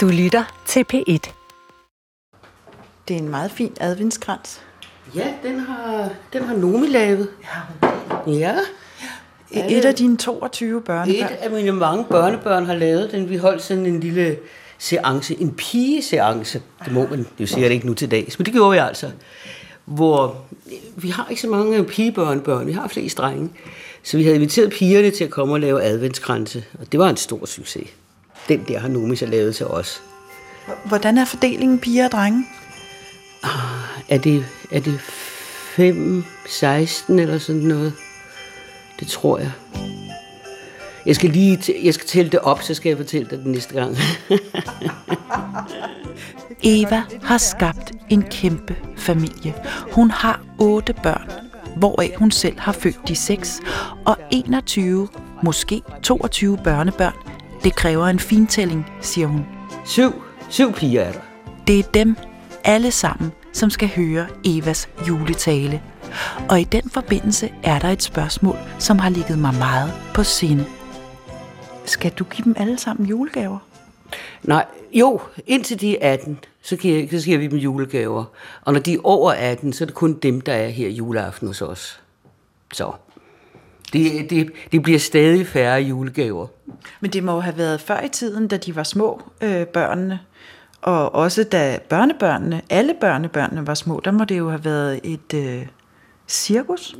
Du lytter til P1. Det er en meget fin adventskrans. Ja, den har, den har Nomi lavet. Ja. Et af dine 22 børnebørn. Et af mine mange børnebørn har lavet den. Vi holdt sådan en lille seance, en pigeseance. Det må man jo sikkert ikke nu til dags, men det gjorde vi altså. Hvor vi har ikke så mange pigebørnebørn, vi har flest drenge. Så vi havde inviteret pigerne til at komme og lave adventskranse, og det var en stor succes. Den der har Nomi så lavet til os. Hvordan er fordelingen piger og drenge? Er det, er det 5, 16 eller sådan noget? Det tror jeg. Jeg skal lige t- jeg skal tælle det op, så skal jeg fortælle dig det næste gang. Eva har skabt en kæmpe familie. Hun har otte børn, hvoraf hun selv har født de seks, og 21, måske 22 børnebørn. Det kræver en fintælling, siger hun. syv, syv piger er der. Det er dem alle sammen, som skal høre Evas juletale. Og i den forbindelse er der et spørgsmål, som har ligget mig meget på sinde. Skal du give dem alle sammen julegaver? Nej, jo, indtil de er 18, så giver, så giver vi dem julegaver. Og når de er over 18, så er det kun dem, der er her juleaften hos os. Så. Det, det, det bliver stadig færre julegaver. Men det må jo have været før i tiden, da de var små, øh, børnene. Og også da børnebørnene, alle børnebørnene var små, der må det jo have været et øh, cirkus.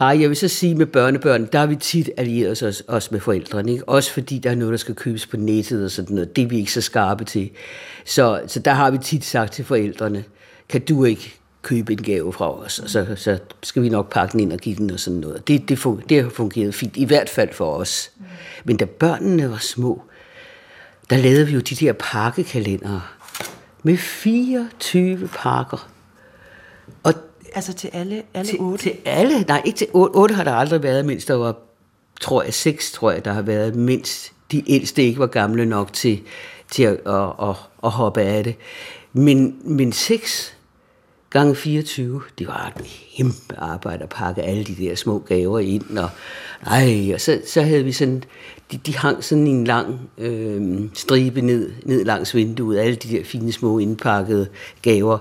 Ej, jeg vil så sige med børnebørn, der har vi tit allieret os, os med forældrene. Ikke? Også fordi der er noget, der skal købes på nettet og sådan noget. Det er vi ikke så skarpe til. Så, så der har vi tit sagt til forældrene, kan du ikke købe en gave fra os, og så, så skal vi nok pakke den ind og give den og sådan noget. Det, det, fun- det har fungeret fint, i hvert fald for os. Men da børnene var små, der lavede vi jo de der pakkekalendere med 24 pakker. Og Altså til alle, alle til, otte. til alle? Nej, ikke til otte. Otte har der aldrig været, mindst der var, tror jeg, seks, tror jeg, der har været, mindst de ældste ikke var gamle nok til, til at, at, at, at hoppe af det. Men, men seks gange 24, det var et kæmpe arbejde at pakke alle de der små gaver ind. Og, ej, og så, så havde vi sådan, de, de hang sådan en lang øh, stribe ned, ned langs vinduet, alle de der fine små indpakkede gaver.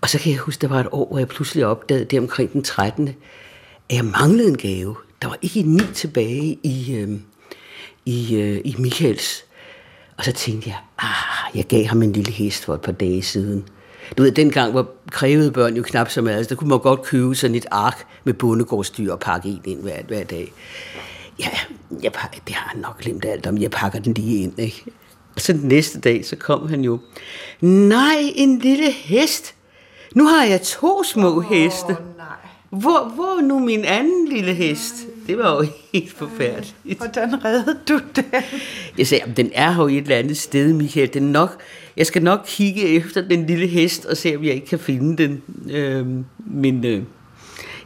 Og så kan jeg huske, der var et år, hvor jeg pludselig opdagede, det omkring den 13., at jeg manglede en gave. Der var ikke ni tilbage i, øh, i, øh, i Michaels. Og så tænkte jeg, ah, jeg gav ham en lille hest for et par dage siden. Du ved, dengang var krævede børn jo knap så meget. Altså, der kunne man godt købe sådan et ark med bondegårdsdyr og pakke en ind hver, hver dag. Ja, jeg, pakker, det har han nok glemt alt om. Jeg pakker den lige ind, ikke? Og så den næste dag, så kom han jo. Nej, en lille hest. Nu har jeg to små oh, heste. nej. Hvor, hvor er nu min anden lille hest? Det var jo helt forfærdeligt. Hvordan reddede du det? Jeg sagde, "Jamen, den er jo et eller andet sted, Michael. Den nok, jeg skal nok kigge efter den lille hest og se, om jeg ikke kan finde den. Øhm, men øh,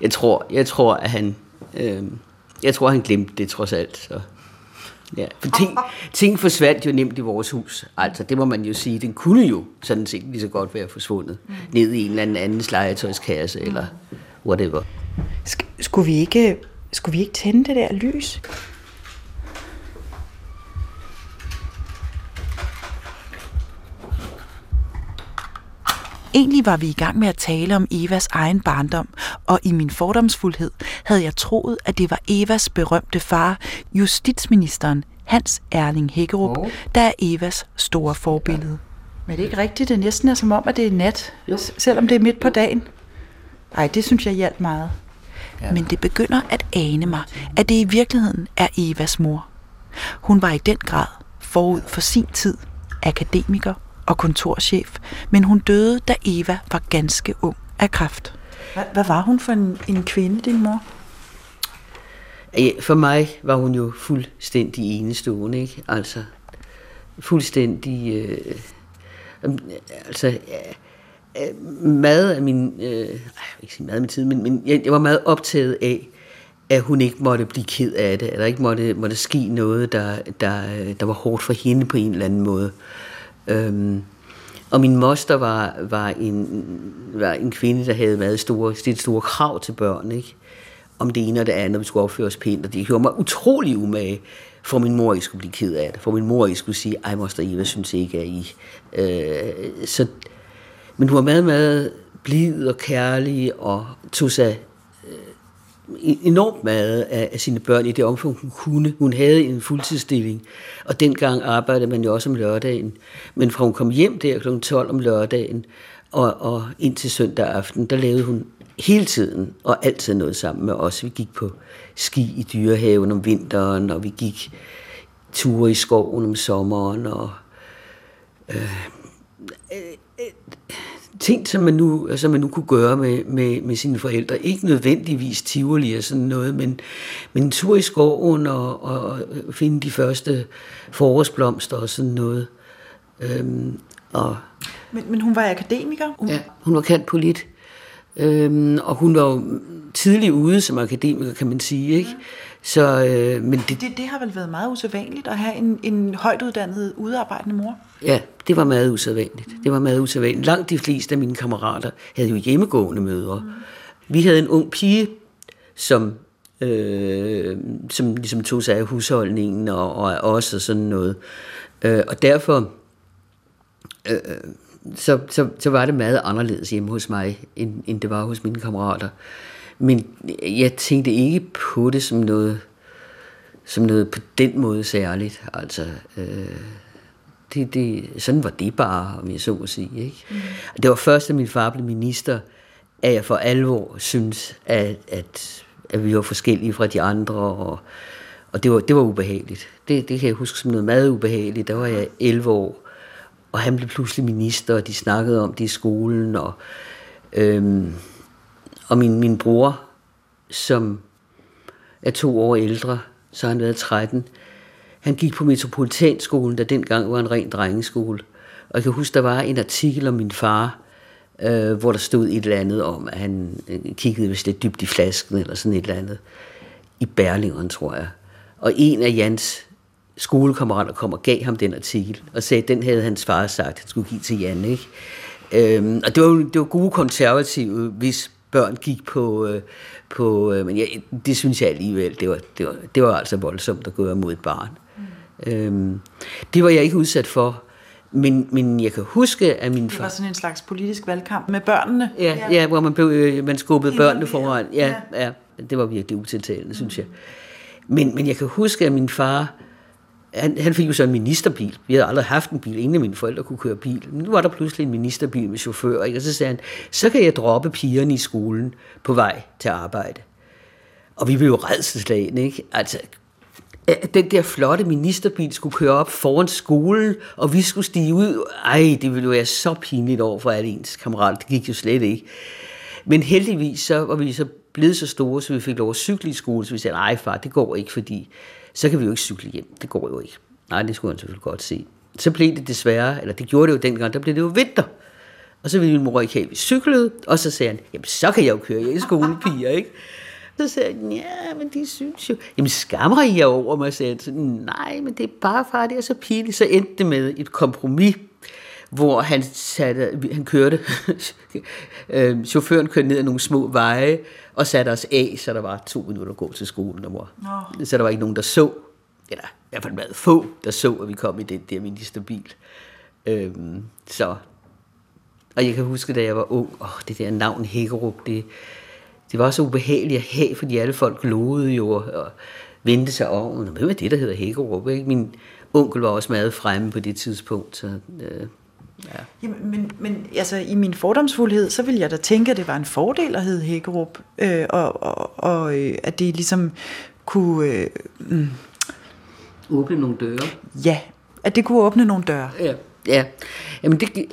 jeg tror, jeg tror, at han, øh, jeg tror, han glemte det trods alt. Så. Ja, for ting, ting forsvandt jo nemt i vores hus. Altså, det må man jo sige. Den kunne jo sådan set lige så godt være forsvundet. Mm. Ned i en eller anden andens legetøjskasse, eller whatever. Sk- skulle, vi ikke, skulle vi ikke tænde det der lys? Egentlig var vi i gang med at tale om Evas egen barndom, og i min fordomsfuldhed havde jeg troet, at det var Evas berømte far, justitsministeren Hans Erling Hækkerup, Oh. der er Evas store forbillede. Men det er ikke rigtigt. Det næsten er som om, at det er nat, s- selvom det er midt på dagen. Nej, det synes jeg hjalp meget. Ja. Men det begynder at ane mig, at det i virkeligheden er Evas mor. Hun var i den grad forud for sin tid akademiker og kontorchef, men hun døde, da Eva var ganske ung af kræft. Hvad, var hun for en, en kvinde, din mor? Ja, For mig var hun jo fuldstændig enestående, ikke? Altså, fuldstændig... Øh, altså, øh, Øh, meget af min... Øh, jeg vil ikke sige meget af min tid, men, men jeg, jeg var meget optaget af, at hun ikke måtte blive ked af det, at der ikke måtte, måtte ske noget, der, der, øh, der var hårdt for hende på en eller anden måde. Øhm, og min moster var, var, en, var en kvinde, der havde meget store, stillet store krav til børn, ikke? om det ene og det andet, vi skulle opføre os pænt, og det gjorde mig utrolig umage for min mor ikke skulle blive ked af det, for min mor ikke skulle sige, ej moster Eva synes ikke, at I... Øh, så, men hun var meget, meget blid og kærlig og tog sig øh, enormt meget af, af sine børn i det omfang, hun kunne. Hun havde en fuldtidsstilling, og dengang arbejdede man jo også om lørdagen. Men fra hun kom hjem der kl. 12 om lørdagen, og, og ind til søndag aften, der lavede hun hele tiden, og altid noget sammen med os. Vi gik på ski i dyrehaven om vinteren, og vi gik ture i skoven om sommeren, og øh, øh, øh ting, som man nu, som man nu kunne gøre med, med, med sine forældre. Ikke nødvendigvis tivoli og sådan noget, men, men en tur i skoven og, og finde de første forårsblomster og sådan noget. Øhm, og, men, men hun var akademiker? Hun... Ja, hun var kendt polit. Øhm, og hun var jo tidlig ude som akademiker, kan man sige. Ikke? Så, øh, men det, det, det har vel været meget usædvanligt at have en, en højt uddannet, udarbejdende mor? Ja, det var meget usædvanligt. Det var meget usædvanligt. Langt de fleste af mine kammerater havde jo hjemmegående mødre. Mm. Vi havde en ung pige, som, øh, som ligesom tog sig af husholdningen og, og af os og sådan noget. Øh, og derfor... Øh, så, så, så var det meget anderledes hjemme hos mig, end, end det var hos mine kammerater. Men jeg tænkte ikke på det som noget, som noget på den måde særligt. Altså, øh, det, det, sådan var det bare, om jeg så må sige. Ikke? Mm. Det var først, da min far blev minister, at jeg for alvor synes, at, at, at vi var forskellige fra de andre, og, og det, var, det var ubehageligt. Det, det kan jeg huske som noget meget ubehageligt. Der var jeg 11 år, og han blev pludselig minister, og de snakkede om det i skolen, og, øhm, og min, min bror, som er to år ældre, så har han været 13, han gik på Metropolitanskolen, der dengang var en ren drengeskole. Og jeg kan huske, der var en artikel om min far, øh, hvor der stod et eller andet om, at han øh, kiggede vist lidt dybt i flasken, eller sådan et eller andet, i Berlingeren, tror jeg. Og en af Jans skolekammerater kom og gav ham den artikel, og sagde, at den havde hans far sagt, han skulle give til Jan. Ikke? Øhm, og det var, det var gode konservative, hvis børn gik på, øh, på øh, men ja, det synes jeg alligevel, det var, det var, det var altså voldsomt at gå imod et barn. Mm. Øhm, det var jeg ikke udsat for, men, men jeg kan huske, at min far... Det var sådan en slags politisk valgkamp med børnene. Ja, ja. ja hvor man, blev, øh, man skubbede børnene foran. Ja, ja. ja, det var virkelig utiltalende, mm. synes jeg. Men, men jeg kan huske, at min far han, han fik jo så en ministerbil. Vi havde aldrig haft en bil. Ingen af mine forældre kunne køre bil. Men nu var der pludselig en ministerbil med chauffør. Ikke? Og så sagde han, så kan jeg droppe pigerne i skolen på vej til arbejde. Og vi blev jo redselslagende, ikke? Altså, den der flotte ministerbil skulle køre op foran skolen, og vi skulle stige ud. Ej, det ville jo være så pinligt over for alle ens kammerat. Det gik jo slet ikke. Men heldigvis så var vi så blevet så store, så vi fik lov at cykle i skole, så vi sagde, nej far, det går ikke, fordi så kan vi jo ikke cykle hjem. Det går jo ikke. Nej, det skulle han selvfølgelig godt se. Så blev det desværre, eller det gjorde det jo dengang, der blev det jo vinter. Og så ville min mor ikke have, at vi cyklede, og så sagde han, jamen så kan jeg jo køre, jeg er skolepiger, ikke? Så sagde han, ja, men de synes jo, jamen skammer I jer over mig, sagde han. Nej, men det er bare far, det er så pinligt. Så endte det med et kompromis, hvor han, satte, han kørte, øh, chaufføren kørte ned ad nogle små veje, og satte os af, så der var to minutter at gå til skolen. Der var. Oh. Så der var ikke nogen, der så, eller i hvert fald meget få, der så, at vi kom i den der ministerbil. Øhm, så, og jeg kan huske, da jeg var ung, åh, det der navn Hækkerup, det, det var så ubehageligt at have, fordi alle folk glodede jo og vendte sig over. Hvem er det, der hedder Hækkerup? Ikke? Min onkel var også meget fremme på det tidspunkt, så øh, Ja. Jamen, men, men altså, i min fordomsfuldhed, så ville jeg da tænke, at det var en fordel at hedde Hækkerup, øh, og, og, og øh, at det ligesom kunne... Øh, mm, åbne nogle døre. Ja, at det kunne åbne nogle døre. Ja, ja. Jamen det,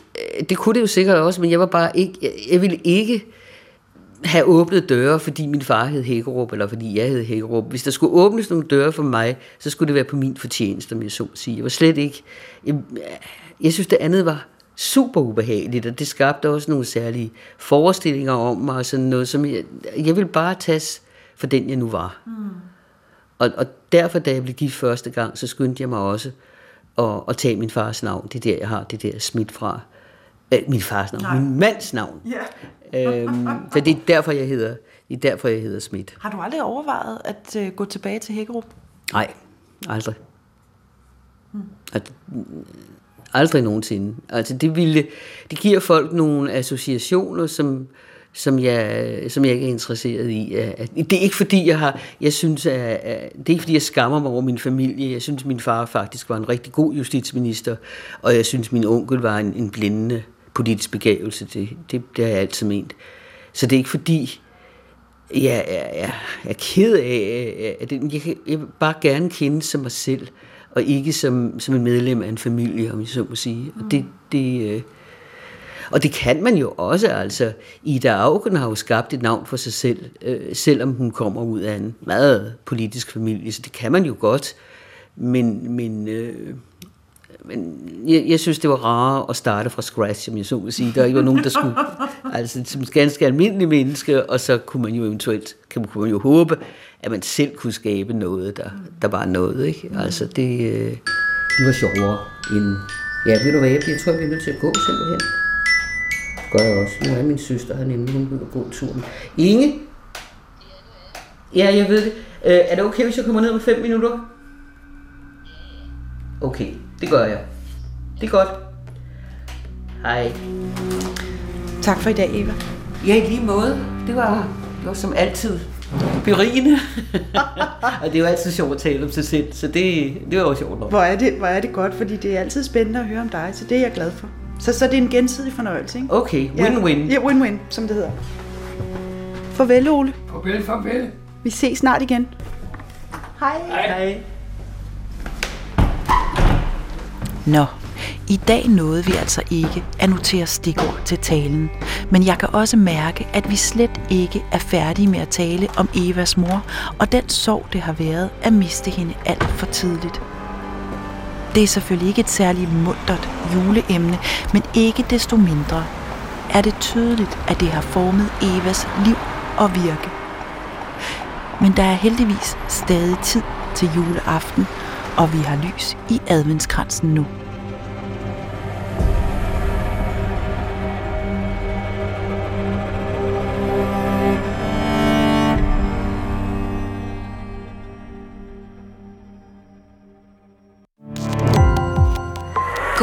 det kunne det jo sikkert også, men jeg var bare ikke... Jeg, jeg ville ikke have åbnet døre, fordi min far hed Hækkerup, eller fordi jeg hed Hækkerup. Hvis der skulle åbnes nogle døre for mig, så skulle det være på min fortjeneste, om jeg så at sige. Jeg var slet ikke... Jeg, jeg synes, det andet var super ubehageligt, og det skabte også nogle særlige forestillinger om mig, og sådan noget, som jeg, jeg ville bare tage for den, jeg nu var. Mm. Og, og derfor, da jeg blev gift første gang, så skyndte jeg mig også at, at tage min fars navn. Det er der, jeg har det der smidt fra. Æ, min fars navn, Nej. min mands navn. Yeah. øhm, for det er derfor, jeg hedder, det er derfor, jeg hedder Schmidt. Har du aldrig overvejet at uh, gå tilbage til Hækkerup? Nej, Aldrig. Altså, aldrig nogensinde. Altså det ville, det giver folk nogle associationer, som, som jeg, som jeg ikke er interesseret i. Det er ikke fordi, jeg har, jeg synes, at, det er ikke fordi, jeg skammer mig over min familie. Jeg synes, min far faktisk var en rigtig god justitsminister, og jeg synes, min onkel var en, en blændende politisk begævelse. Det, det, det har jeg altid ment. Så det er ikke fordi, jeg, jeg, jeg, jeg er ked af, at jeg, jeg bare gerne kende som mig selv, og ikke som, som en medlem af en familie, om jeg så må sige. Og det, det, øh, og det kan man jo også, altså. Ida Augen har jo skabt et navn for sig selv, øh, selvom hun kommer ud af en meget politisk familie, så det kan man jo godt. Men, men, øh, men jeg, jeg synes, det var rarere at starte fra scratch, som jeg så vil sige. Der ikke var nogen, der skulle, altså som ganske almindelige menneske, og så kunne man jo eventuelt, kan man, jo håbe, at man selv kunne skabe noget, der, der var noget, ikke? Altså det, øh, det var sjovere end, ja, ved du hvad, jeg, jeg tror, jeg bliver nødt til at gå simpelthen gør jeg også. Nu er min søster her nemlig, hun vil gå turen. Inge? Ja, jeg ved det. Øh, er det okay, hvis jeg kommer ned om fem minutter? Okay, det gør jeg. Det er godt. Hej. Tak for i dag, Eva. Ja, i lige måde. Det var, det var som altid berigende. og det er jo altid sjovt at tale om sig selv, så det, det var også sjovt Hvor er, det, hvor er det godt, fordi det er altid spændende at høre om dig, så det er jeg glad for. Så, så det er en gensidig fornøjelse, ikke? Okay, win-win. Ja, win-win, som det hedder. Farvel, Ole. Farvel, farvel. Vi ses snart igen. Hej. Hej. Nå, i dag nåede vi altså ikke at notere stikord til talen, men jeg kan også mærke, at vi slet ikke er færdige med at tale om Evas mor og den sorg, det har været at miste hende alt for tidligt. Det er selvfølgelig ikke et særligt muntert juleemne, men ikke desto mindre er det tydeligt, at det har formet Evas liv og virke. Men der er heldigvis stadig tid til juleaften, og vi har lys i adventskransen nu.